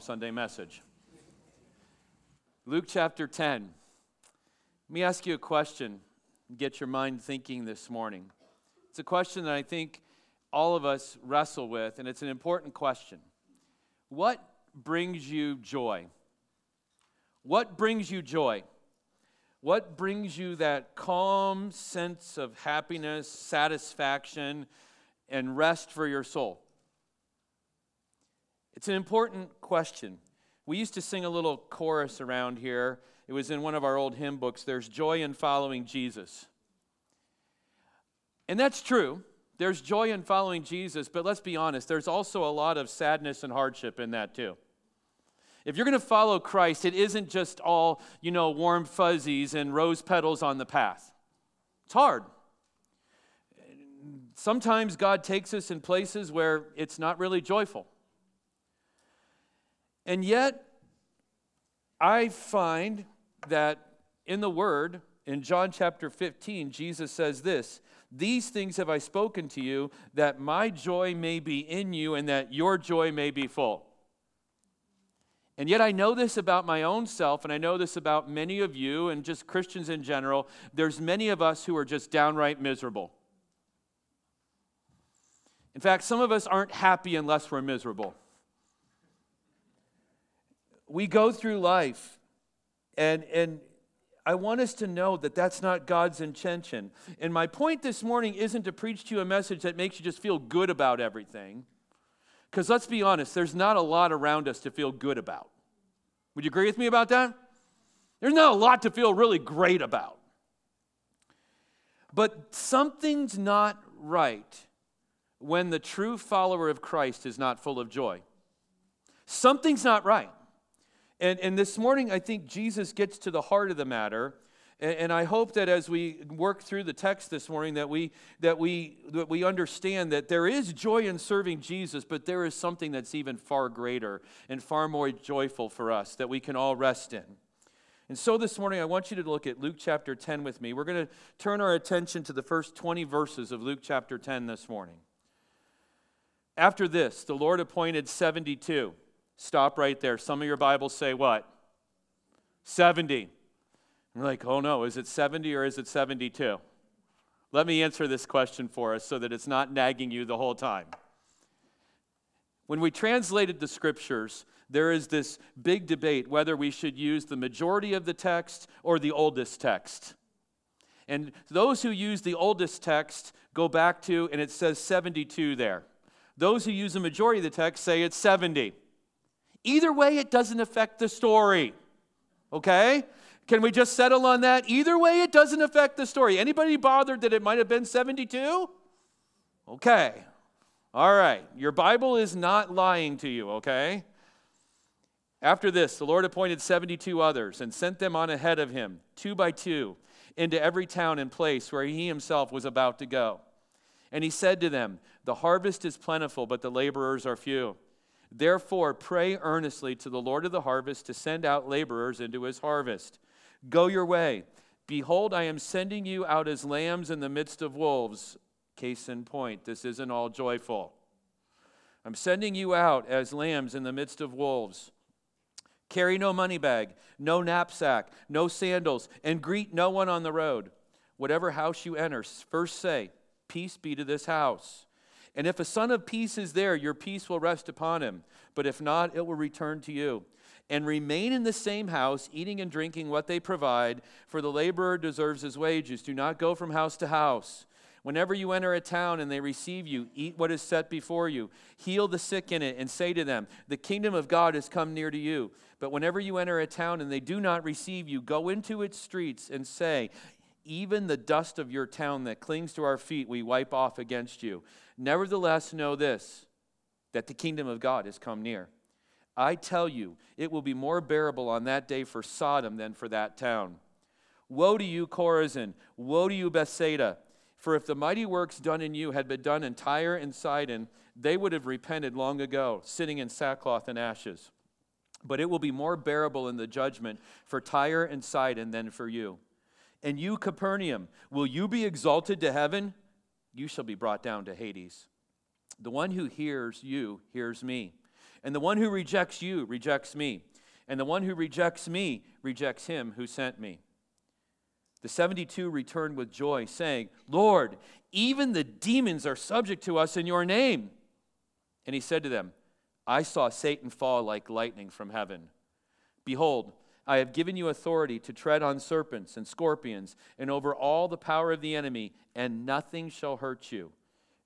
Sunday message. Luke chapter 10. Let me ask you a question, get your mind thinking this morning. It's a question that I think all of us wrestle with, and it's an important question. What brings you joy? What brings you joy? What brings you that calm sense of happiness, satisfaction, and rest for your soul? It's an important question. We used to sing a little chorus around here. It was in one of our old hymn books. There's joy in following Jesus. And that's true. There's joy in following Jesus, but let's be honest, there's also a lot of sadness and hardship in that too. If you're going to follow Christ, it isn't just all, you know, warm fuzzies and rose petals on the path. It's hard. Sometimes God takes us in places where it's not really joyful. And yet, I find that in the Word, in John chapter 15, Jesus says this These things have I spoken to you, that my joy may be in you, and that your joy may be full. And yet, I know this about my own self, and I know this about many of you, and just Christians in general. There's many of us who are just downright miserable. In fact, some of us aren't happy unless we're miserable we go through life and and I want us to know that that's not God's intention. And my point this morning isn't to preach to you a message that makes you just feel good about everything. Because let's be honest, there's not a lot around us to feel good about. Would you agree with me about that? There's not a lot to feel really great about. But something's not right when the true follower of Christ is not full of joy. Something's not right. And, and this morning, I think Jesus gets to the heart of the matter. And, and I hope that as we work through the text this morning, that we, that, we, that we understand that there is joy in serving Jesus, but there is something that's even far greater and far more joyful for us that we can all rest in. And so this morning, I want you to look at Luke chapter 10 with me. We're going to turn our attention to the first 20 verses of Luke chapter 10 this morning. After this, the Lord appointed 72 Stop right there. Some of your Bibles say what? 70. You're like, oh no, is it 70 or is it 72? Let me answer this question for us so that it's not nagging you the whole time. When we translated the scriptures, there is this big debate whether we should use the majority of the text or the oldest text. And those who use the oldest text go back to, and it says 72 there. Those who use the majority of the text say it's 70. Either way, it doesn't affect the story. Okay? Can we just settle on that? Either way, it doesn't affect the story. Anybody bothered that it might have been 72? Okay. All right. Your Bible is not lying to you, okay? After this, the Lord appointed 72 others and sent them on ahead of him, two by two, into every town and place where he himself was about to go. And he said to them, The harvest is plentiful, but the laborers are few. Therefore, pray earnestly to the Lord of the harvest to send out laborers into his harvest. Go your way. Behold, I am sending you out as lambs in the midst of wolves. Case in point, this isn't all joyful. I'm sending you out as lambs in the midst of wolves. Carry no money bag, no knapsack, no sandals, and greet no one on the road. Whatever house you enter, first say, Peace be to this house. And if a son of peace is there, your peace will rest upon him. But if not, it will return to you. And remain in the same house, eating and drinking what they provide, for the laborer deserves his wages. Do not go from house to house. Whenever you enter a town and they receive you, eat what is set before you. Heal the sick in it and say to them, The kingdom of God has come near to you. But whenever you enter a town and they do not receive you, go into its streets and say, Even the dust of your town that clings to our feet we wipe off against you. Nevertheless, know this that the kingdom of God has come near. I tell you, it will be more bearable on that day for Sodom than for that town. Woe to you, Chorazin! Woe to you, Bethsaida! For if the mighty works done in you had been done in Tyre and Sidon, they would have repented long ago, sitting in sackcloth and ashes. But it will be more bearable in the judgment for Tyre and Sidon than for you. And you, Capernaum, will you be exalted to heaven? You shall be brought down to Hades. The one who hears you hears me. And the one who rejects you rejects me. And the one who rejects me rejects him who sent me. The 72 returned with joy, saying, Lord, even the demons are subject to us in your name. And he said to them, I saw Satan fall like lightning from heaven. Behold, I have given you authority to tread on serpents and scorpions and over all the power of the enemy, and nothing shall hurt you.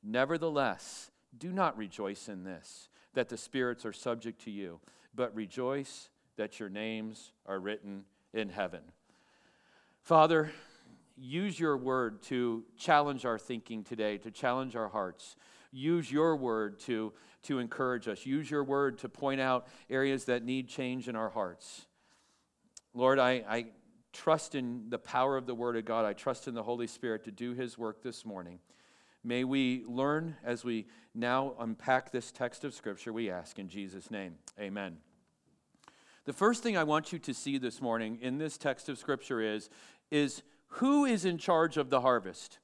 Nevertheless, do not rejoice in this, that the spirits are subject to you, but rejoice that your names are written in heaven. Father, use your word to challenge our thinking today, to challenge our hearts. Use your word to, to encourage us. Use your word to point out areas that need change in our hearts. Lord, I, I trust in the power of the word of God. I trust in the Holy Spirit to do his work this morning. May we learn as we now unpack this text of Scripture, we ask in Jesus' name. Amen. The first thing I want you to see this morning in this text of Scripture is, is who is in charge of the harvest?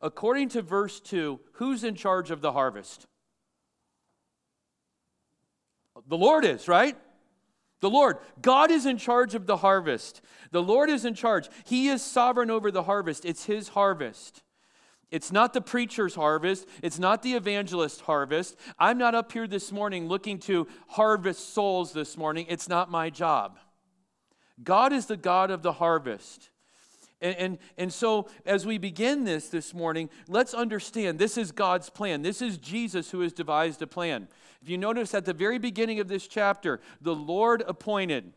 According to verse 2, who's in charge of the harvest? The Lord is, right? The Lord. God is in charge of the harvest. The Lord is in charge. He is sovereign over the harvest. It's His harvest. It's not the preacher's harvest. It's not the evangelist's harvest. I'm not up here this morning looking to harvest souls this morning. It's not my job. God is the God of the harvest. And, and, and so, as we begin this this morning, let's understand this is God's plan. This is Jesus who has devised a plan. If you notice at the very beginning of this chapter, the Lord appointed.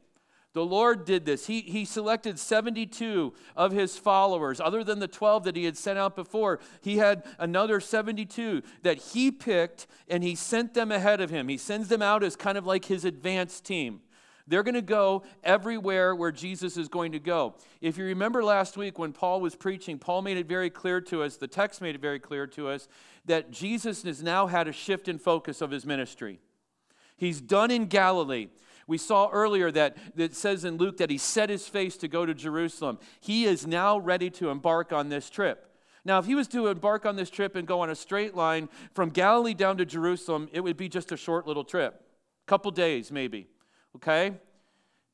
The Lord did this. He, he selected 72 of his followers. Other than the 12 that he had sent out before, he had another 72 that he picked and he sent them ahead of him. He sends them out as kind of like his advance team. They're going to go everywhere where Jesus is going to go. If you remember last week when Paul was preaching, Paul made it very clear to us, the text made it very clear to us, that Jesus has now had a shift in focus of his ministry. He's done in Galilee. We saw earlier that it says in Luke that he set his face to go to Jerusalem. He is now ready to embark on this trip. Now, if he was to embark on this trip and go on a straight line from Galilee down to Jerusalem, it would be just a short little trip, a couple days maybe, okay?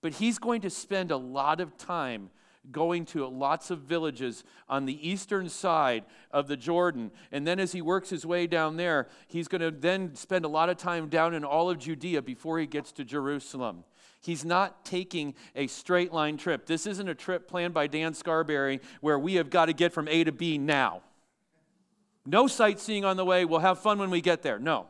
But he's going to spend a lot of time going to lots of villages on the eastern side of the Jordan. And then as he works his way down there, he's going to then spend a lot of time down in all of Judea before he gets to Jerusalem. He's not taking a straight line trip. This isn't a trip planned by Dan Scarberry where we have got to get from A to B now. No sightseeing on the way. We'll have fun when we get there. No.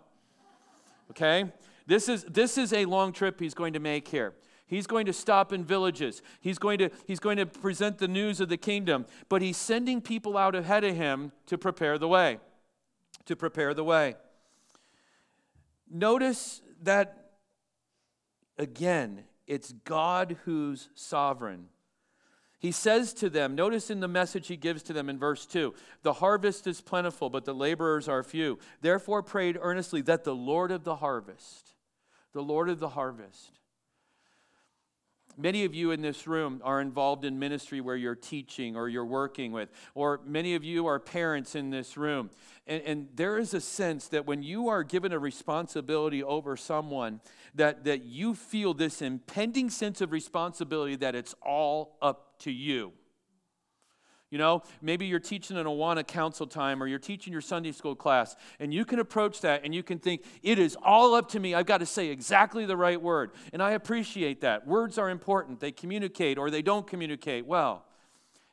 Okay? This is, this is a long trip he's going to make here. He's going to stop in villages. He's going to, he's going to present the news of the kingdom. But he's sending people out ahead of him to prepare the way. To prepare the way. Notice that, again, it's God who's sovereign. He says to them, notice in the message he gives to them in verse 2 the harvest is plentiful, but the laborers are few. Therefore, prayed earnestly that the Lord of the harvest, the Lord of the harvest, Many of you in this room are involved in ministry where you're teaching or you're working with, or many of you are parents in this room. And, and, there is a sense that when you are given a responsibility over someone, that, that you feel this impending sense of responsibility that it's all up to you. You know, maybe you're teaching an Awana council time or you're teaching your Sunday school class, and you can approach that and you can think, it is all up to me. I've got to say exactly the right word. And I appreciate that. Words are important, they communicate or they don't communicate well.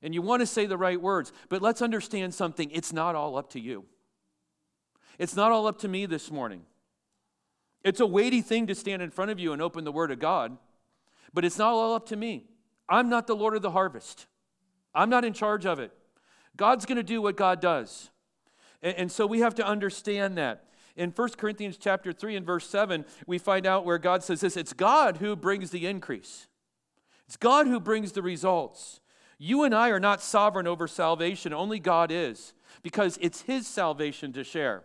And you want to say the right words. But let's understand something it's not all up to you, it's not all up to me this morning. It's a weighty thing to stand in front of you and open the Word of God, but it's not all up to me. I'm not the Lord of the harvest. I'm not in charge of it. God's going to do what God does. And, and, so we have to understand that. In 1 Corinthians chapter 3 and verse 7, we find out where God says this it's God who brings the increase, it's God who brings the results. You and I are not sovereign over salvation, only God is, because it's His salvation to share.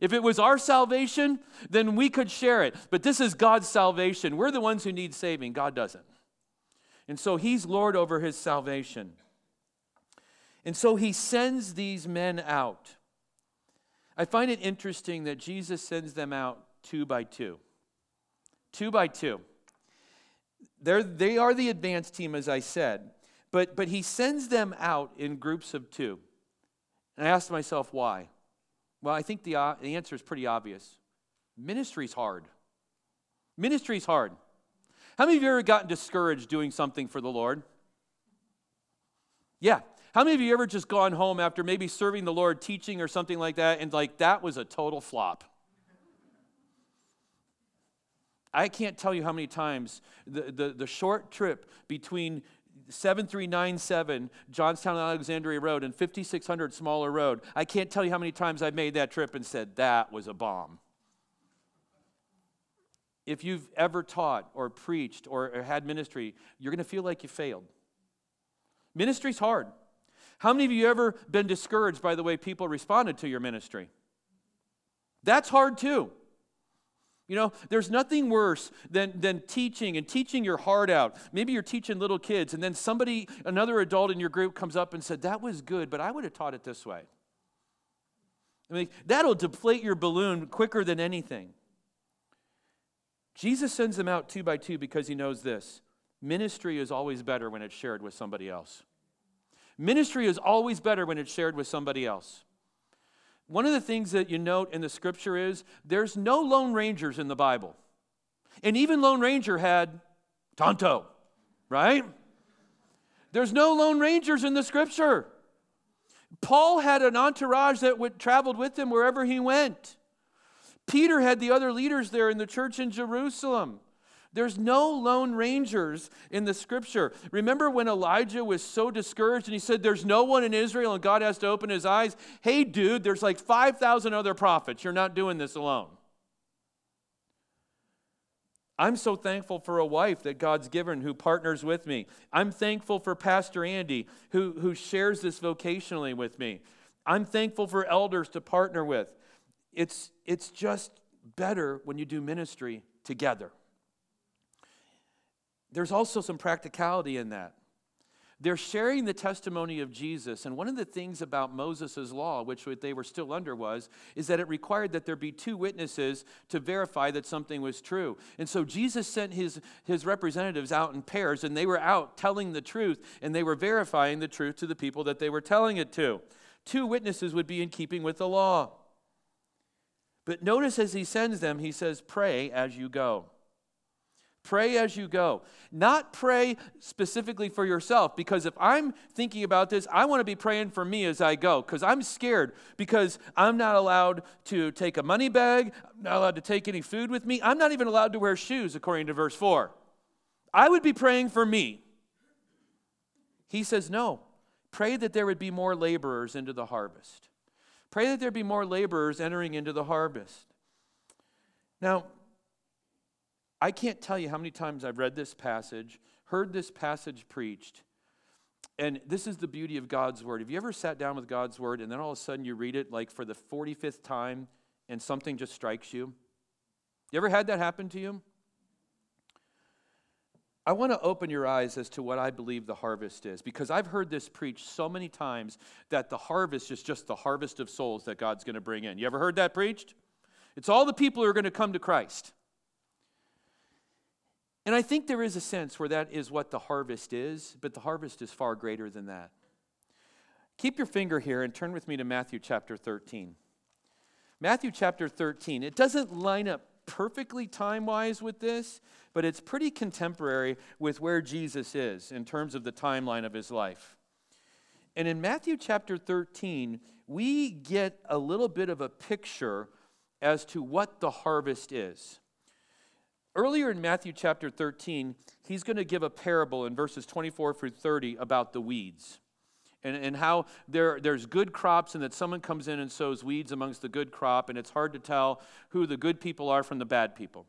If it was our salvation, then we could share it. But this is God's salvation. We're the ones who need saving, God doesn't. And so he's Lord over his salvation. And so he sends these men out. I find it interesting that Jesus sends them out two by two. two by two. They're, they are the advanced team, as I said, but, but he sends them out in groups of two. And I asked myself, why? Well, I think the, uh, the answer is pretty obvious. Ministry's hard. Ministry's hard. How many of you ever gotten discouraged doing something for the Lord? Yeah. How many of you ever just gone home after maybe serving the Lord, teaching or something like that, and like that was a total flop? I can't tell you how many times the, the, the short trip between 7397 Johnstown Alexandria Road and 5600 Smaller Road, I can't tell you how many times I've made that trip and said, that was a bomb. If you've ever taught or preached or, had ministry, you're going to feel like you failed. Ministry's hard. How many of you ever been discouraged by the way people responded to your ministry? That's hard too. You know, there's nothing worse than, than teaching and teaching your heart out. Maybe you're teaching little kids, and then somebody, another adult in your group, comes up and said, That was good, but I would have taught it this way. I mean, that'll deflate your balloon quicker than anything. Jesus sends them out two by two because he knows this ministry is always better when it's shared with somebody else. Ministry is always better when it's shared with somebody else. One of the things that you note in the scripture is there's no Lone Rangers in the Bible. And even Lone Ranger had Tonto, right? There's no Lone Rangers in the scripture. Paul had an entourage that would, traveled with him wherever he went. Peter had the other leaders there in the church in Jerusalem. There's no lone rangers in the scripture. Remember when Elijah was so discouraged and he said, There's no one in Israel, and God has to open his eyes? Hey, dude, there's like 5,000 other prophets. You're not doing this alone. I'm so thankful for a wife that God's given who partners with me. I'm thankful for Pastor Andy who, who shares this vocationally with me. I'm thankful for elders to partner with. It's, it's just better when you do ministry together. There's also some practicality in that. They're sharing the testimony of Jesus. And one of the things about Moses' law, which they were still under, was is that it required that there be two witnesses to verify that something was true. And so Jesus sent his, his representatives out in pairs, and they were out telling the truth, and they were verifying the truth to the people that they were telling it to. Two witnesses would be in keeping with the law. But notice as he sends them, he says, Pray as you go. Pray as you go. Not pray specifically for yourself, because if I'm thinking about this, I want to be praying for me as I go, because I'm scared, because I'm not allowed to take a money bag, I'm not allowed to take any food with me, I'm not even allowed to wear shoes, according to verse 4. I would be praying for me. He says, No, pray that there would be more laborers into the harvest. Pray that there be more laborers entering into the harvest. Now, I can't tell you how many times I've read this passage, heard this passage preached, and this is the beauty of God's word. Have you ever sat down with God's word and then all of a sudden you read it like for the 45th time and something just strikes you? You ever had that happen to you? I want to open your eyes as to what I believe the harvest is because I've heard this preached so many times that the harvest is just the harvest of souls that God's going to bring in. You ever heard that preached? It's all the people who are going to come to Christ. And I think there is a sense where that is what the harvest is, but the harvest is far greater than that. Keep your finger here and turn with me to Matthew chapter 13. Matthew chapter 13. It doesn't line up perfectly time wise with this, but it's pretty contemporary with where Jesus is in terms of the timeline of his life. And in Matthew chapter 13, we get a little bit of a picture as to what the harvest is. Earlier in Matthew chapter 13, he's going to give a parable in verses 24 through 30 about the weeds and, and how there, there's good crops and that someone comes in and sows weeds amongst the good crop, and it's hard to tell who the good people are from the bad people.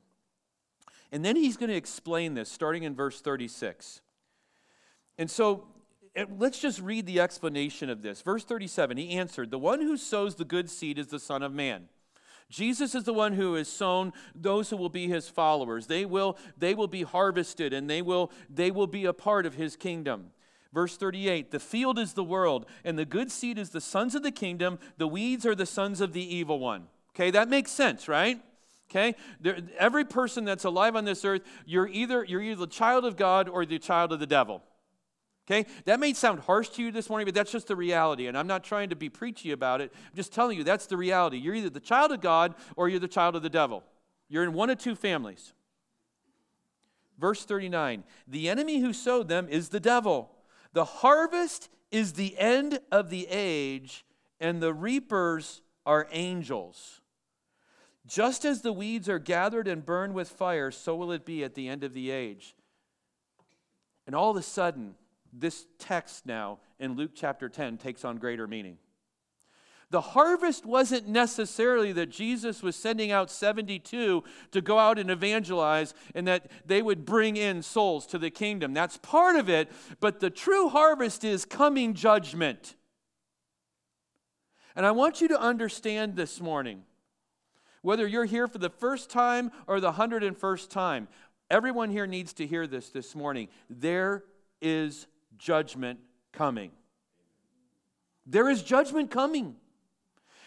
And then he's going to explain this starting in verse 36. And so eh, let's just read the explanation of this. Verse 37 He answered, The one who sows the good seed is the Son of Man. Jesus is the one who has sown those who will be his followers. They will, they will be harvested and they will, they will be a part of his kingdom. Verse 38 The field is the world, and the good seed is the sons of the kingdom, the weeds are the sons of the evil one. Okay, that makes sense, right? Okay? There, every person that's alive on this earth, you're either, you're either the child of God or the child of the devil. Okay? That may sound harsh to you this morning, but that's just the reality. And I'm not trying to be preachy about it. I'm just telling you that's the reality. You're either the child of God or you're the child of the devil. You're in one of two families. Verse 39 The enemy who sowed them is the devil. The harvest is the end of the age, and the reapers are angels. Just as the weeds are gathered and burned with fire, so will it be at the end of the age. And all of a sudden, this text now in Luke chapter 10 takes on greater meaning. The harvest wasn't necessarily that Jesus was sending out 72 to go out and evangelize and that they would bring in souls to the kingdom. That's part of it, but the true harvest is coming judgment. And I want you to understand this morning, whether you're here for the first time or the 101st time, everyone here needs to hear this this morning. There is judgment coming. There is judgment coming.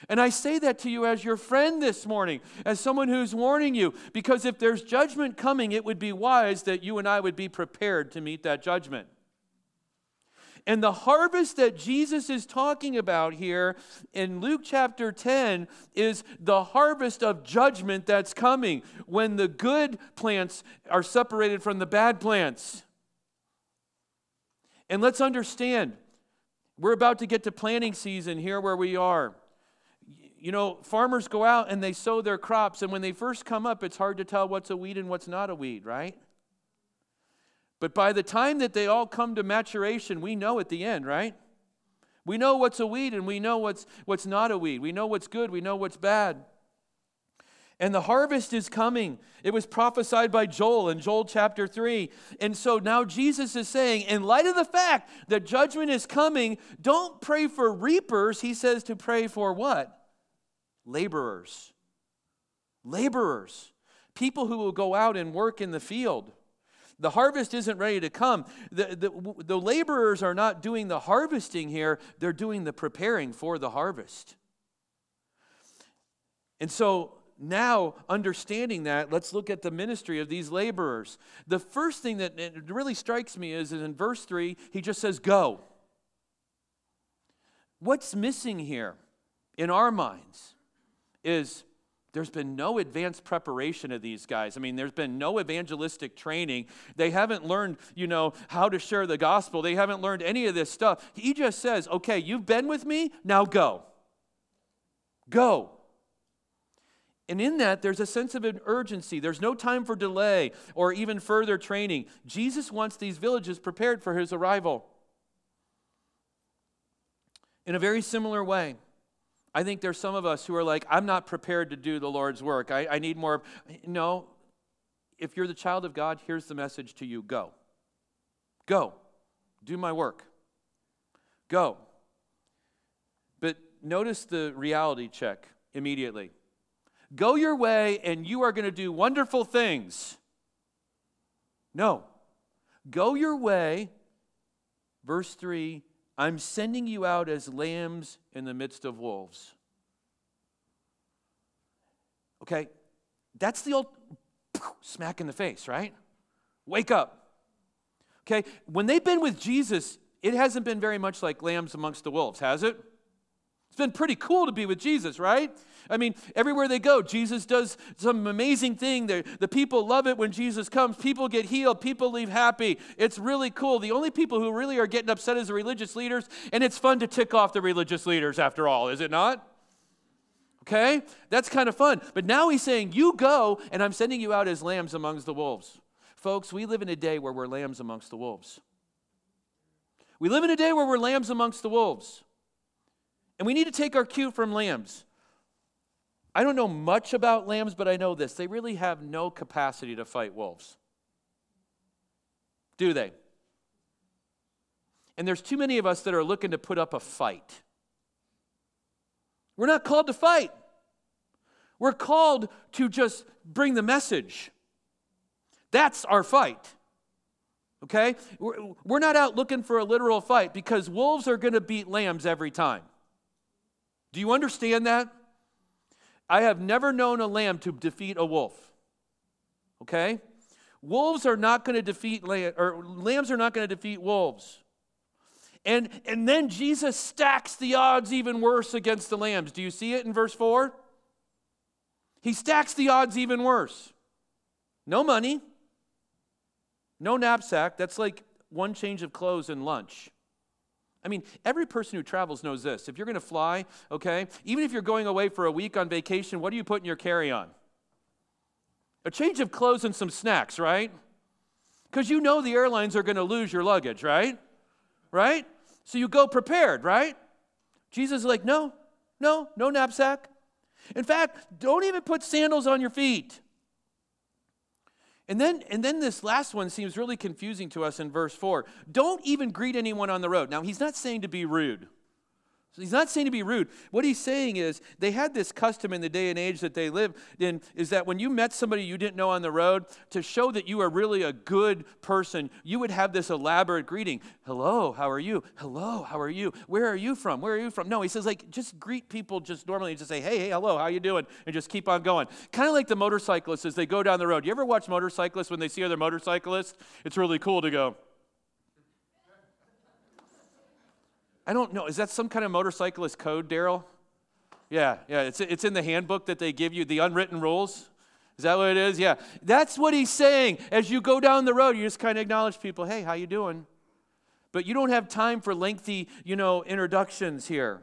And I say that to you as your friend this morning, as someone who's warning you, because if there's judgment coming, it would be wise that you and I would be prepared to meet that judgment. And the harvest that Jesus is talking about here in Luke chapter 10 is the harvest of judgment that's coming when the good plants are separated from the bad plants. And let's understand, we're about to get to planting season here where we are. You know, farmers go out and they sow their crops, and when they first come up, it's hard to tell what's a weed and what's not a weed, right? But by the time that they all come to maturation, we know at the end, right? We know what's a weed and we know what's, what's not a weed. We know what's good, we know what's bad. And the harvest is coming. It was prophesied by Joel in Joel chapter 3. And so now Jesus is saying, in light of the fact that judgment is coming, don't pray for reapers. He says to pray for what? Laborers. Laborers. People who will go out and work in the field. The harvest isn't ready to come. The, the, the laborers are not doing the harvesting here, they're doing the preparing for the harvest. And so now, understanding that, let's look at the ministry of these laborers. The first thing that really strikes me is, is in verse 3, he just says, Go. What's missing here in our minds is there's been no advanced preparation of these guys. I mean, there's been no evangelistic training. They haven't learned, you know, how to share the gospel. They haven't learned any of this stuff. He just says, okay, you've been with me, now go. Go. And in that, there's a sense of urgency. There's no time for delay or even further training. Jesus wants these villages prepared for his arrival. In a very similar way, I think there's some of us who are like, I'm not prepared to do the Lord's work. I, I need more. No, if you're the child of God, here's the message to you go. Go. Do my work. Go. But notice the reality check immediately. Go your way and you are going to do wonderful things. No. Go your way. Verse 3 I'm sending you out as lambs in the midst of wolves. Okay, that's the old smack in the face, right? Wake up. Okay, when they've been with Jesus, it hasn't been very much like lambs amongst the wolves, has it? It's been pretty cool to be with Jesus, right? I mean, everywhere they go, Jesus does some amazing thing. The, the people love it when Jesus comes. People get healed. People leave happy. It's really cool. The only people who really are getting upset is the religious leaders, and it's fun to tick off the religious leaders after all, is it not? Okay? That's kind of fun. But now he's saying, You go, and I'm sending you out as lambs amongst the wolves. Folks, we live in a day where we're lambs amongst the wolves. We live in a day where we're lambs amongst the wolves. And we need to take our cue from lambs. I don't know much about lambs, but I know this. They really have no capacity to fight wolves. Do they? And there's too many of us that are looking to put up a fight. We're not called to fight. We're called to just bring the message. That's our fight. Okay? We're not out looking for a literal fight because wolves are going to beat lambs every time. Do you understand that? I have never known a lamb to defeat a wolf. Okay? Wolves are not going to defeat lamb, or lambs are not going to defeat wolves. And, and then Jesus stacks the odds even worse against the lambs. Do you see it in verse 4? He stacks the odds even worse. No money, no knapsack. That's like one change of clothes and lunch. I mean, every person who travels knows this. If you're going to fly, okay, even if you're going away for a week on vacation, what do you put in your carry on? A change of clothes and some snacks, right? Because you know the airlines are going to lose your luggage, right? Right? So you go prepared, right? Jesus is like, no, no, no knapsack. In fact, don't even put sandals on your feet. And then, and then this last one seems really confusing to us in verse 4. Don't even greet anyone on the road. Now, he's not saying to be rude. So he's not saying to be rude. What he's saying is they had this custom in the day and age that they lived in is that when you met somebody you didn't know on the road, to show that you are really a good person, you would have this elaborate greeting. Hello, how are you? Hello, how are you? Where are you from? Where are you from? No, he says like just greet people just normally, and just say, hey, hey, hello, how you doing? And just keep on going. Kind of like the motorcyclists as they go down the road. You ever watch motorcyclists when they see other motorcyclists? It's really cool to go. I don't know. Is that some kind of motorcyclist code, Daryl? Yeah, yeah. It's, it's in the handbook that they give you, the unwritten rules. Is that what it is? Yeah. That's what he's saying. As you go down the road, you just kind of acknowledge people, hey, how you doing? But you don't have time for lengthy, you know, introductions here.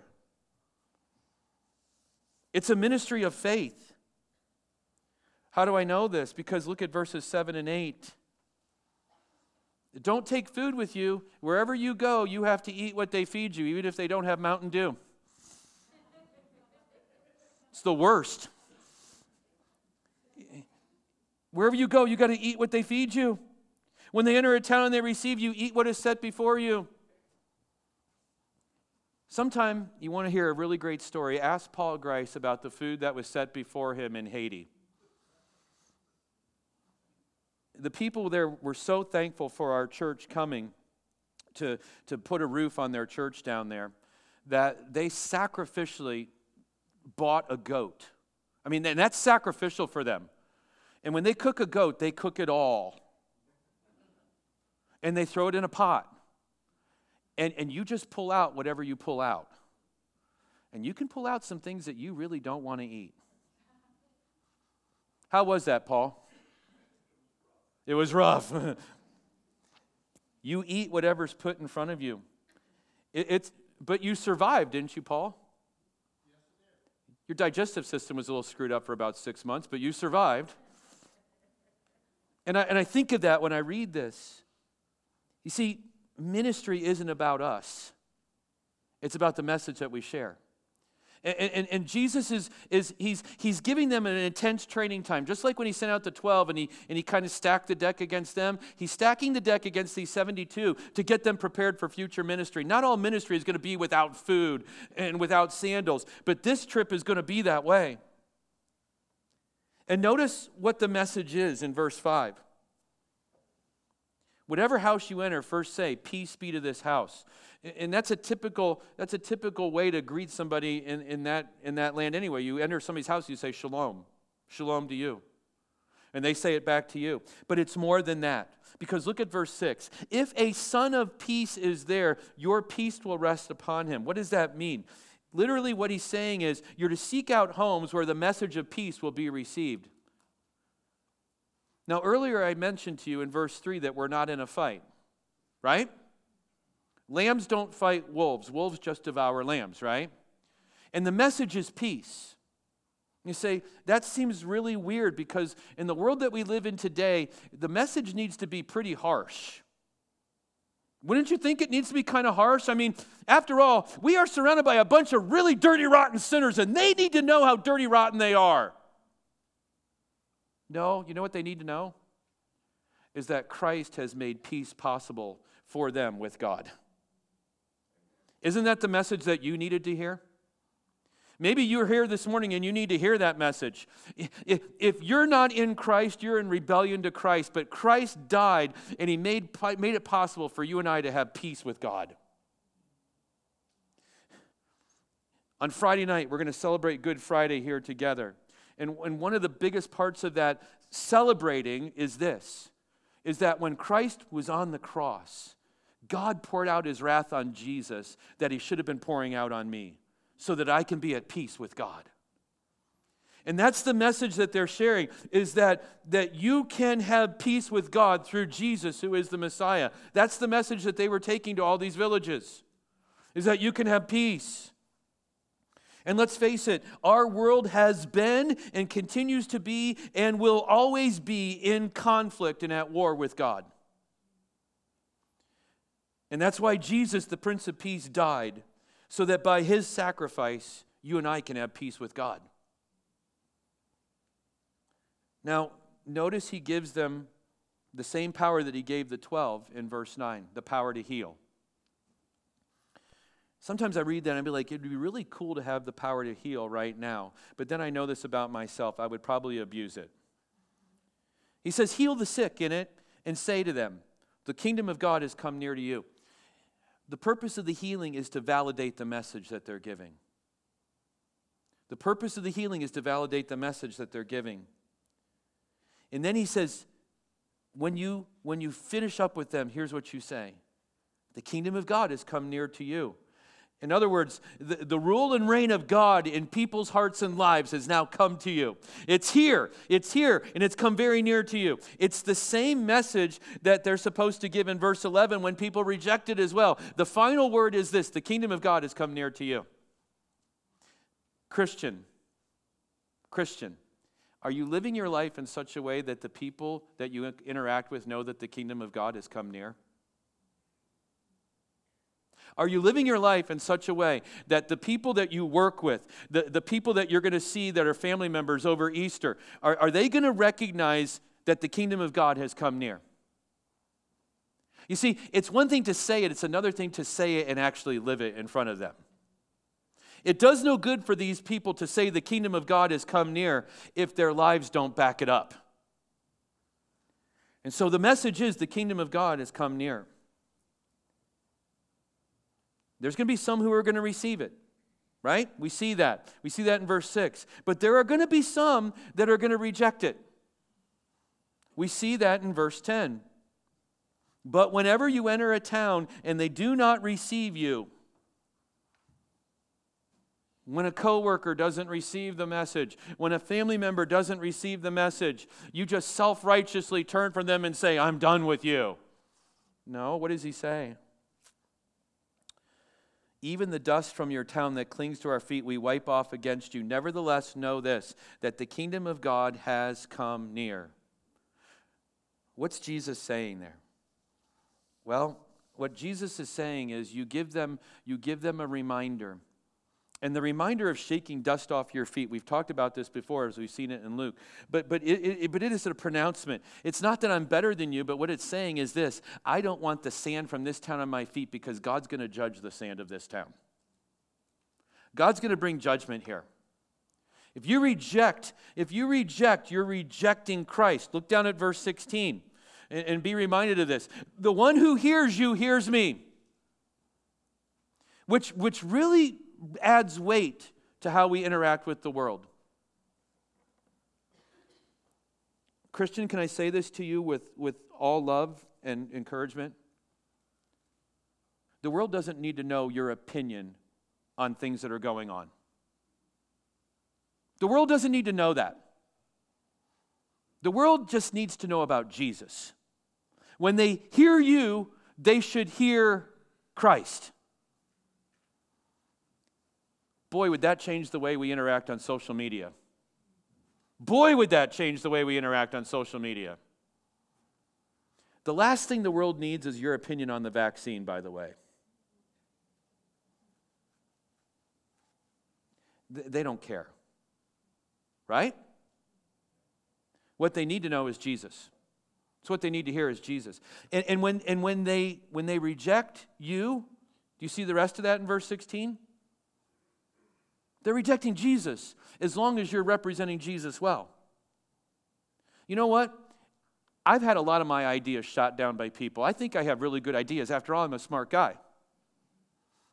It's a ministry of faith. How do I know this? Because look at verses 7 and 8. Don't take food with you. Wherever you go, you have to eat what they feed you, even if they don't have Mountain Dew. It's the worst. Wherever you go, you got to eat what they feed you. When they enter a town and they receive you, eat what is set before you. Sometime you want to hear a really great story. Ask Paul Grice about the food that was set before him in Haiti the people there were so thankful for our church coming to, to put a roof on their church down there that they sacrificially bought a goat. I mean, and that's sacrificial for them. And when they cook a goat, they cook it all. And they throw it in a pot. And, and you just pull out whatever you pull out. And you can pull out some things that you really don't want to eat. How was that, Paul? It was rough. you eat whatever's put in front of you. It, it's, but you survived, didn't you, Paul? Your digestive system was a little screwed up for about six months, but you survived. And I, and I think of that when I read this. You see, ministry isn't about us, it's about the message that we share. And, and, and, Jesus is, is he's, he's giving them an intense training time. Just like when he sent out the 12 and he, and he kind of stacked the deck against them, he's stacking the deck against these 72 to get them prepared for future ministry. Not all ministry is going to be without food and without sandals, but this trip is going to be that way. And notice what the message is in verse 5. Whatever house you enter, first say, Peace be to this house. And that's a typical, that's a typical way to greet somebody in, in, that, in that land anyway. You enter somebody's house, you say, Shalom. Shalom to you. And they say it back to you. But it's more than that. Because look at verse 6. If a son of peace is there, your peace will rest upon him. What does that mean? Literally, what he's saying is you're to seek out homes where the message of peace will be received. Now, earlier I mentioned to you in verse 3 that we're not in a fight, right? Lambs don't fight wolves, wolves just devour lambs, right? And the message is peace. You say, that seems really weird because in the world that we live in today, the message needs to be pretty harsh. Wouldn't you think it needs to be kind of harsh? I mean, after all, we are surrounded by a bunch of really dirty, rotten sinners, and they need to know how dirty, rotten they are. No, you know what they need to know? Is that Christ has made peace possible for them with God. Isn't that the message that you needed to hear? Maybe you're here this morning and you need to hear that message. If you're not in Christ, you're in rebellion to Christ, but Christ died and He made, made it possible for you and I to have peace with God. On Friday night, we're going to celebrate Good Friday here together. And, and one of the biggest parts of that celebrating is this is that when Christ was on the cross, God poured out his wrath on Jesus that he should have been pouring out on me so that I can be at peace with God. And that's the message that they're sharing is that, that you can have peace with God through Jesus, who is the Messiah. That's the message that they were taking to all these villages, is that you can have peace. And let's face it, our world has been and continues to be and will always be in conflict and at war with God. And that's why Jesus, the Prince of Peace, died, so that by his sacrifice, you and I can have peace with God. Now, notice he gives them the same power that he gave the 12 in verse 9 the power to heal. Sometimes I read that and I'd be like, it'd be really cool to have the power to heal right now. But then I know this about myself. I would probably abuse it. He says, Heal the sick in it and say to them, The kingdom of God has come near to you. The purpose of the healing is to validate the message that they're giving. The purpose of the healing is to validate the message that they're giving. And then he says, when you, when you finish up with them, here's what you say The kingdom of God has come near to you. In other words, the, the rule and reign of God in people's hearts and lives has now come to you. It's here, it's here, and it's come very near to you. It's the same message that they're supposed to give in verse 11 when people reject it as well. The final word is this the kingdom of God has come near to you. Christian, Christian, are you living your life in such a way that the people that you interact with know that the kingdom of God has come near? Are you living your life in such a way that the people that you work with, the, the people that you're going to see that are family members over Easter, are, are they going to recognize that the kingdom of God has come near? You see, it's one thing to say it, it's another thing to say it and actually live it in front of them. It does no good for these people to say the kingdom of God has come near if their lives don't back it up. And so the message is the kingdom of God has come near. There's going to be some who are going to receive it, right? We see that. We see that in verse 6. But there are going to be some that are going to reject it. We see that in verse 10. But whenever you enter a town and they do not receive you, when a coworker doesn't receive the message, when a family member doesn't receive the message, you just self-righteously turn from them and say, "I'm done with you." No, what does he say? Even the dust from your town that clings to our feet, we wipe off against you. Nevertheless, know this that the kingdom of God has come near. What's Jesus saying there? Well, what Jesus is saying is you give them, you give them a reminder and the reminder of shaking dust off your feet, we've talked about this before as we've seen it in Luke, but, but, it, it, but it is a pronouncement. It's not that I'm better than you, but what it's saying is this I don't want the sand from this town on my feet because God's going to judge the sand of this town. God's going to bring judgment here. If you reject, if you reject, you're rejecting Christ. Look down at verse 16 and, and be reminded of this. The one who hears you hears me. Which, which really adds weight to how we interact with the world. Christian, can I say this to you with, with all love and encouragement? The world doesn't need to know your opinion on things that are going on. The world doesn't need to know that. The world just needs to know about Jesus. When they hear you, they should hear Christ. Boy, would that change the way we interact on social media. Boy, would that change the way we interact on social media. The last thing the world needs is your opinion on the vaccine, by the way. They don't care. Right? What they need to know is Jesus. It's what they need to hear is Jesus. And, and, when, and when, they, when they reject you, do you see the rest of that in verse 16? They're rejecting Jesus as long as you're representing Jesus well. You know what? I've had a lot of my ideas shot down by people. I think I have really good ideas. After all, I'm a smart guy.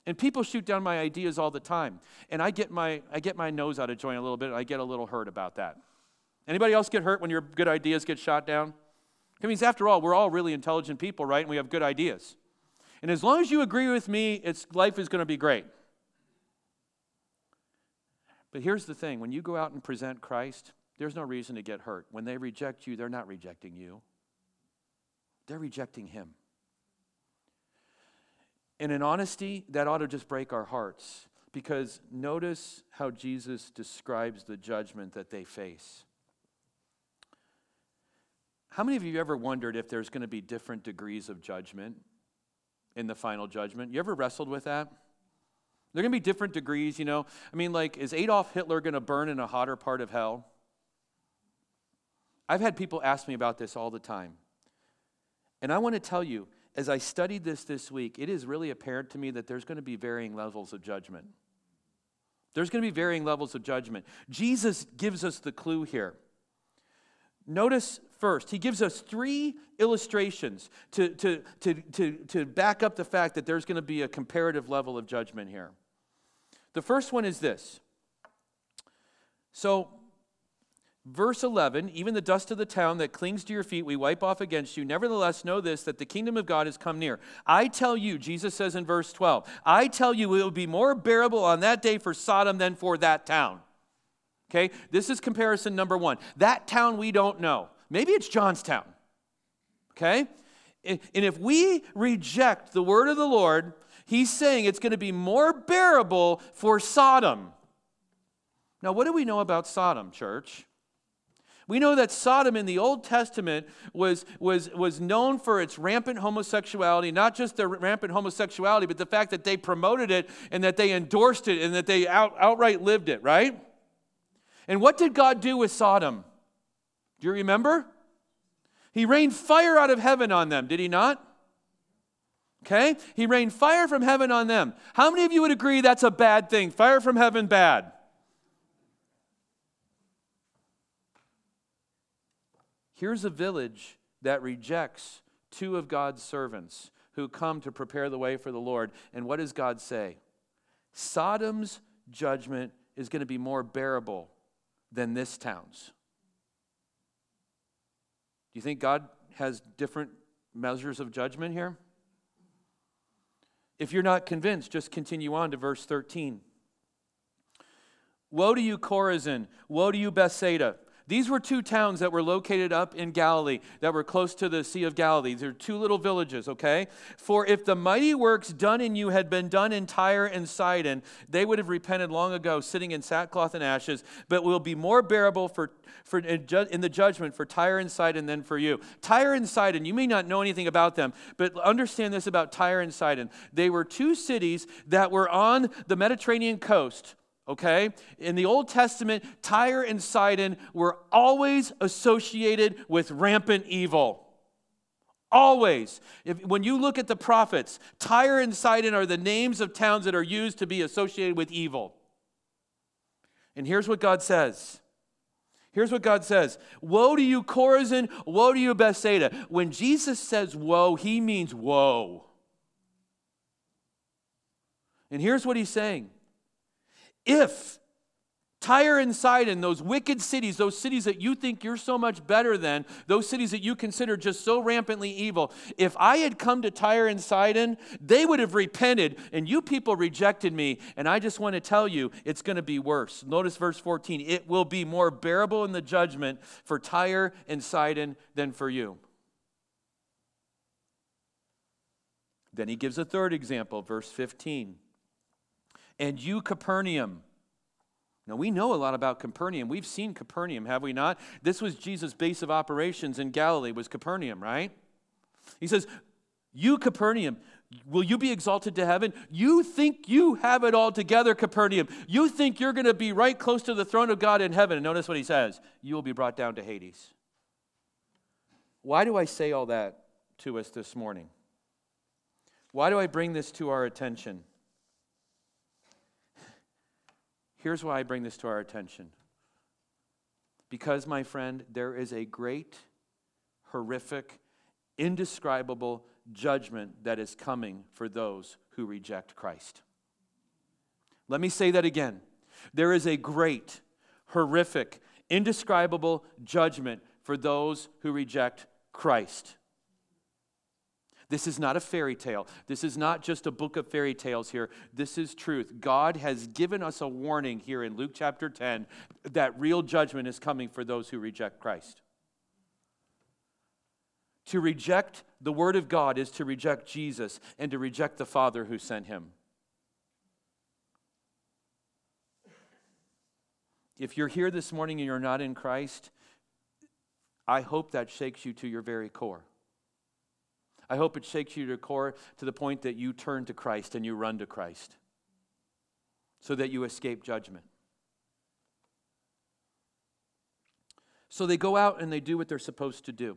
And people shoot down my ideas all the time. And I get my, I get my nose out of joint a little bit. I get a little hurt about that. Anybody else get hurt when your good ideas get shot down? It means, after all, we're all really intelligent people, right? And we have good ideas. And as long as you agree with me, it's, life is going to be great. But here's the thing when you go out and present Christ, there's no reason to get hurt. When they reject you, they're not rejecting you, they're rejecting Him. And in honesty, that ought to just break our hearts because notice how Jesus describes the judgment that they face. How many of you ever wondered if there's going to be different degrees of judgment in the final judgment? You ever wrestled with that? There are going to be different degrees, you know. I mean, like, is Adolf Hitler going to burn in a hotter part of hell? I've had people ask me about this all the time. And I want to tell you, as I studied this this week, it is really apparent to me that there's going to be varying levels of judgment. There's going to be varying levels of judgment. Jesus gives us the clue here. Notice first, he gives us three illustrations to, to, to, to, to back up the fact that there's going to be a comparative level of judgment here. The first one is this. So, verse 11 even the dust of the town that clings to your feet we wipe off against you. Nevertheless, know this that the kingdom of God has come near. I tell you, Jesus says in verse 12, I tell you, it will be more bearable on that day for Sodom than for that town. Okay, this is comparison number one. That town we don't know. Maybe it's Johnstown. Okay? And if we reject the word of the Lord, he's saying it's going to be more bearable for Sodom. Now, what do we know about Sodom, church? We know that Sodom in the Old Testament was, was, was known for its rampant homosexuality, not just their rampant homosexuality, but the fact that they promoted it and that they endorsed it and that they out, outright lived it, right? And what did God do with Sodom? Do you remember? He rained fire out of heaven on them, did he not? Okay? He rained fire from heaven on them. How many of you would agree that's a bad thing? Fire from heaven, bad. Here's a village that rejects two of God's servants who come to prepare the way for the Lord. And what does God say? Sodom's judgment is going to be more bearable than this town's. Do you think God has different measures of judgment here? If you're not convinced, just continue on to verse 13. Woe to you, Chorazin! Woe to you, Bethsaida! These were two towns that were located up in Galilee, that were close to the Sea of Galilee. They're two little villages, okay? For if the mighty works done in you had been done in Tyre and Sidon, they would have repented long ago, sitting in sackcloth and ashes, but will be more bearable for, for in the judgment for Tyre and Sidon than for you. Tyre and Sidon, you may not know anything about them, but understand this about Tyre and Sidon. They were two cities that were on the Mediterranean coast okay? In the Old Testament, Tyre and Sidon were always associated with rampant evil. Always. If, when you look at the prophets, Tyre and Sidon are the names of towns that are used to be associated with evil. And here's what God says. Here's what God says Woe to you, Chorazin! Woe to you, Bethsaida! When Jesus says woe, he means woe. And here's what he's saying if Tyre and Sidon, those wicked cities, those cities that you think you're so much better than, those cities that you consider just so rampantly evil, if I had come to Tyre and Sidon, they would have repented, and you people rejected me. And I just want to tell you, it's going to be worse. Notice verse 14 it will be more bearable in the judgment for Tyre and Sidon than for you. Then he gives a third example, verse 15. And you, Capernaum. Now, we know a lot about Capernaum. We've seen Capernaum, have we not? This was Jesus' base of operations in Galilee, was Capernaum, right? He says, You, Capernaum, will you be exalted to heaven? You think you have it all together, Capernaum. You think you're going to be right close to the throne of God in heaven. And notice what he says you will be brought down to Hades. Why do I say all that to us this morning? Why do I bring this to our attention? Here's why I bring this to our attention. Because, my friend, there is a great, horrific, indescribable judgment that is coming for those who reject Christ. Let me say that again. There is a great, horrific, indescribable judgment for those who reject Christ. This is not a fairy tale. This is not just a book of fairy tales here. This is truth. God has given us a warning here in Luke chapter 10 that real judgment is coming for those who reject Christ. To reject the Word of God is to reject Jesus and to reject the Father who sent him. If you're here this morning and you're not in Christ, I hope that shakes you to your very core. I hope it shakes you to your core to the point that you turn to Christ and you run to Christ so that you escape judgment. So they go out and they do what they're supposed to do.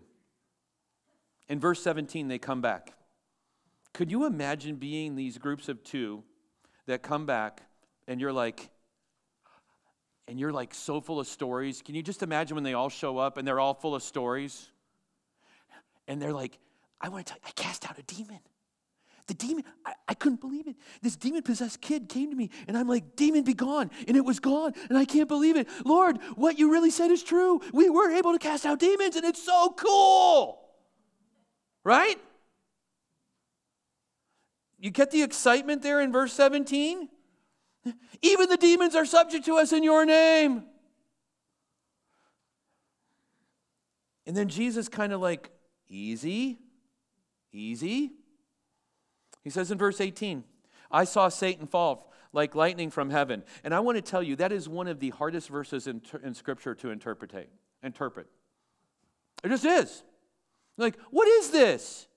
In verse 17, they come back. Could you imagine being these groups of two that come back and you're like, and you're like so full of stories? Can you just imagine when they all show up and they're all full of stories? And they're like, I want to tell you, I cast out a demon. The demon, I, I couldn't believe it. This demon possessed kid came to me, and I'm like, Demon, be gone. And it was gone, and I can't believe it. Lord, what you really said is true. We were able to cast out demons, and it's so cool. Right? You get the excitement there in verse 17? Even the demons are subject to us in your name. And then Jesus kind of like, easy, easy. He says in verse 18, I saw Satan fall like lightning from heaven. And I want to tell you, that is one of the hardest verses in, in Scripture to interpret. interpret. It just is. Like, what is this?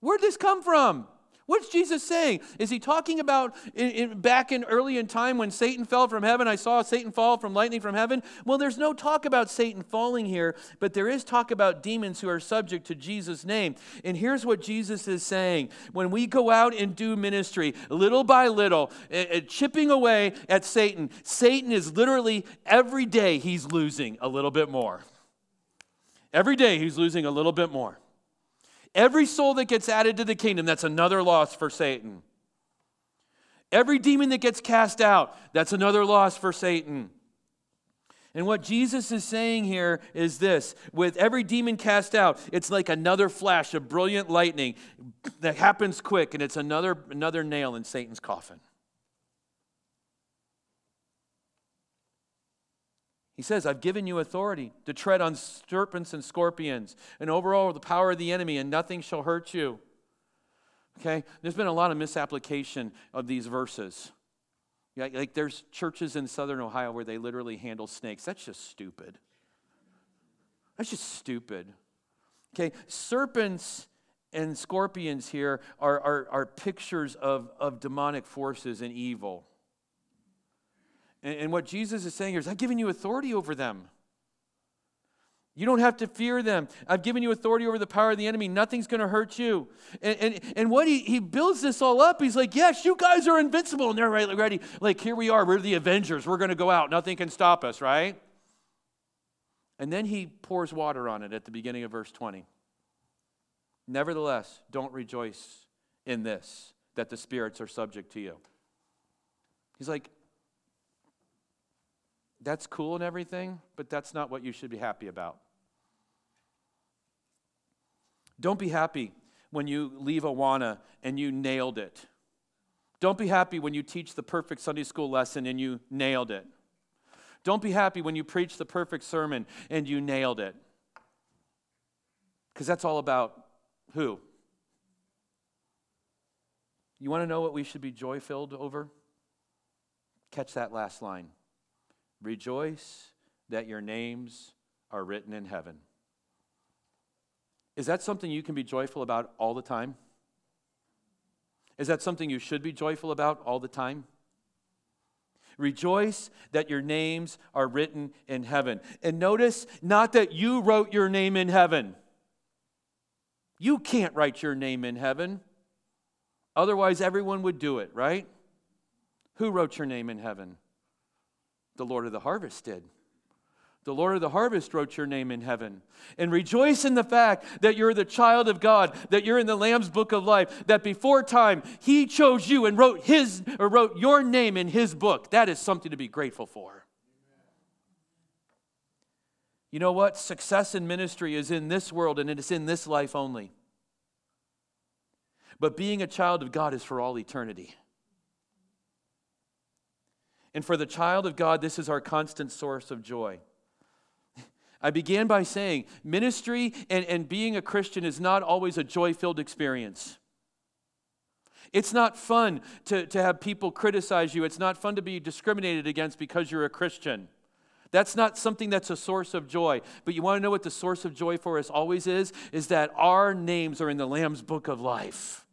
Where'd this come from? What's Jesus saying? Is he talking about in, in, back in early in time when Satan fell from heaven? I saw Satan fall from lightning from heaven. Well, there's no talk about Satan falling here, but there is talk about demons who are subject to Jesus' name. And here's what Jesus is saying when we go out and do ministry, little by little, uh, chipping away at Satan, Satan is literally every day he's losing a little bit more. Every day he's losing a little bit more. Every soul that gets added to the kingdom, that's another loss for Satan. Every demon that gets cast out, that's another loss for Satan. And what Jesus is saying here is this with every demon cast out, it's like another flash of brilliant lightning that happens quick, and it's another, another nail in Satan's coffin. He says, I've given you authority to tread on serpents and scorpions and over all the power of the enemy, and nothing shall hurt you. Okay? There's been a lot of misapplication of these verses. Yeah, like there's churches in southern Ohio where they literally handle snakes. That's just stupid. That's just stupid. Okay, serpents and scorpions here are, are, are pictures of, of demonic forces and evil. And, and what Jesus is saying here is, I've given you authority over them. You don't have to fear them. I've given you authority over the power of the enemy. Nothing's going to hurt you. And, and, and what he, he builds this all up, he's like, Yes, you guys are invincible. And they're right, ready. Like, here we are. We're the Avengers. We're going to go out. Nothing can stop us, right? And then he pours water on it at the beginning of verse 20. Nevertheless, don't rejoice in this, that the spirits are subject to you. He's like, that's cool and everything, but that's not what you should be happy about. Don't be happy when you leave Awana and you nailed it. Don't be happy when you teach the perfect Sunday school lesson and you nailed it. Don't be happy when you preach the perfect sermon and you nailed it. Because that's all about who? You want to know what we should be joy filled over? Catch that last line. Rejoice that your names are written in heaven. Is that something you can be joyful about all the time? Is that something you should be joyful about all the time? Rejoice that your names are written in heaven. And notice, not that you wrote your name in heaven. You can't write your name in heaven. Otherwise, everyone would do it, right? Who wrote your name in heaven? The Lord of the harvest did. The Lord of the harvest wrote your name in heaven. And rejoice in the fact that you're the child of God, that you're in the Lamb's book of life, that before time he chose you and wrote his or wrote your name in his book. That is something to be grateful for. You know what? Success in ministry is in this world and it is in this life only. But being a child of God is for all eternity. And for the child of God, this is our constant source of joy. I began by saying ministry and, and being a Christian is not always a joy filled experience. It's not fun to, to have people criticize you. It's not fun to be discriminated against because you're a Christian. That's not something that's a source of joy. But you want to know what the source of joy for us always is? Is that our names are in the Lamb's book of life.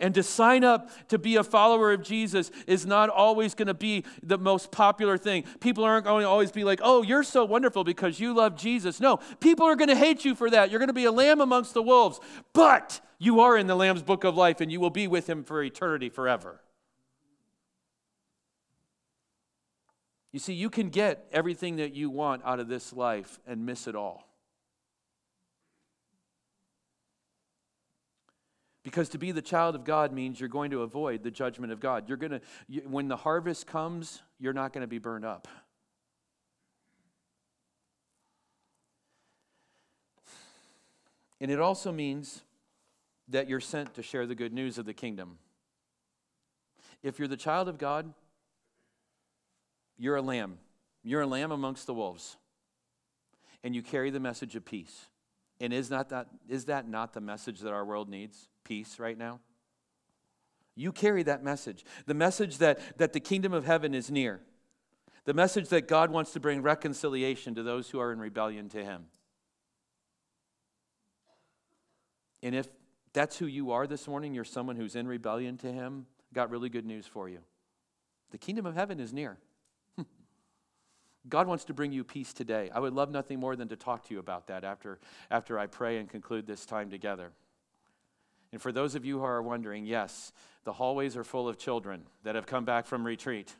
And to sign up to be a follower of Jesus is not always going to be the most popular thing. People aren't going to always be like, oh, you're so wonderful because you love Jesus. No, people are going to hate you for that. You're going to be a lamb amongst the wolves. But you are in the Lamb's book of life and you will be with him for eternity forever. You see, you can get everything that you want out of this life and miss it all. Because to be the child of God means you're going to avoid the judgment of God. You're going to, you, when the harvest comes, you're not going to be burned up. And it also means that you're sent to share the good news of the kingdom. If you're the child of God, you're a lamb. You're a lamb amongst the wolves. And you carry the message of peace. And is, not that, is that not the message that our world needs? Peace right now? You carry that message. The message that, that the kingdom of heaven is near. The message that God wants to bring reconciliation to those who are in rebellion to Him. And if that's who you are this morning, you're someone who's in rebellion to Him, got really good news for you. The kingdom of heaven is near. God wants to bring you peace today. I would love nothing more than to talk to you about that after, after I pray and conclude this time together. And for those of you who are wondering, yes, the hallways are full of children that have come back from retreat.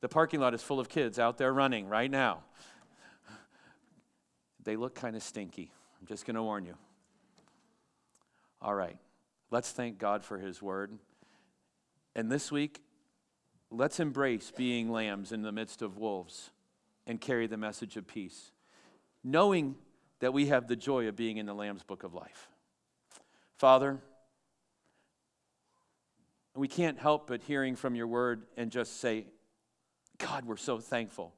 The parking lot is full of kids out there running right now. They look kind of stinky. I'm just going to warn you. All right, let's thank God for His word. And this week, let's embrace being lambs in the midst of wolves and carry the message of peace, knowing that we have the joy of being in the Lamb's book of life. Father, we can't help but hearing from your word and just say, God, we're so thankful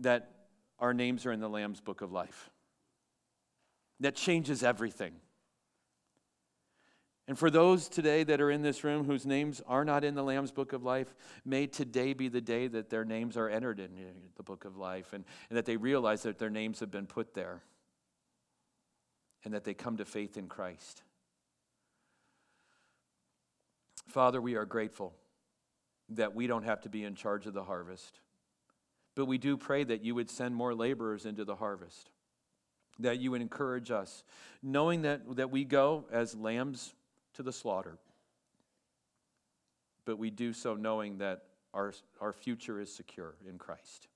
that our names are in the Lamb's book of life. That changes everything. And for those today that are in this room whose names are not in the Lamb's book of life, may today be the day that their names are entered in the book of life and, and that they realize that their names have been put there and that they come to faith in Christ. Father, we are grateful that we don't have to be in charge of the harvest, but we do pray that you would send more laborers into the harvest, that you would encourage us, knowing that, that we go as lambs to the slaughter. But we do so knowing that our, our future is secure in Christ.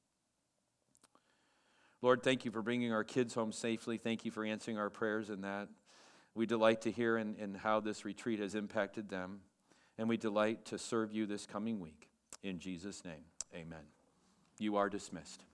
Lord, thank you for bringing our kids home safely. Thank you for answering our prayers in that. We delight to hear in, in how this retreat has impacted them. And we delight to serve you this coming week. In Jesus' name, amen. You are dismissed.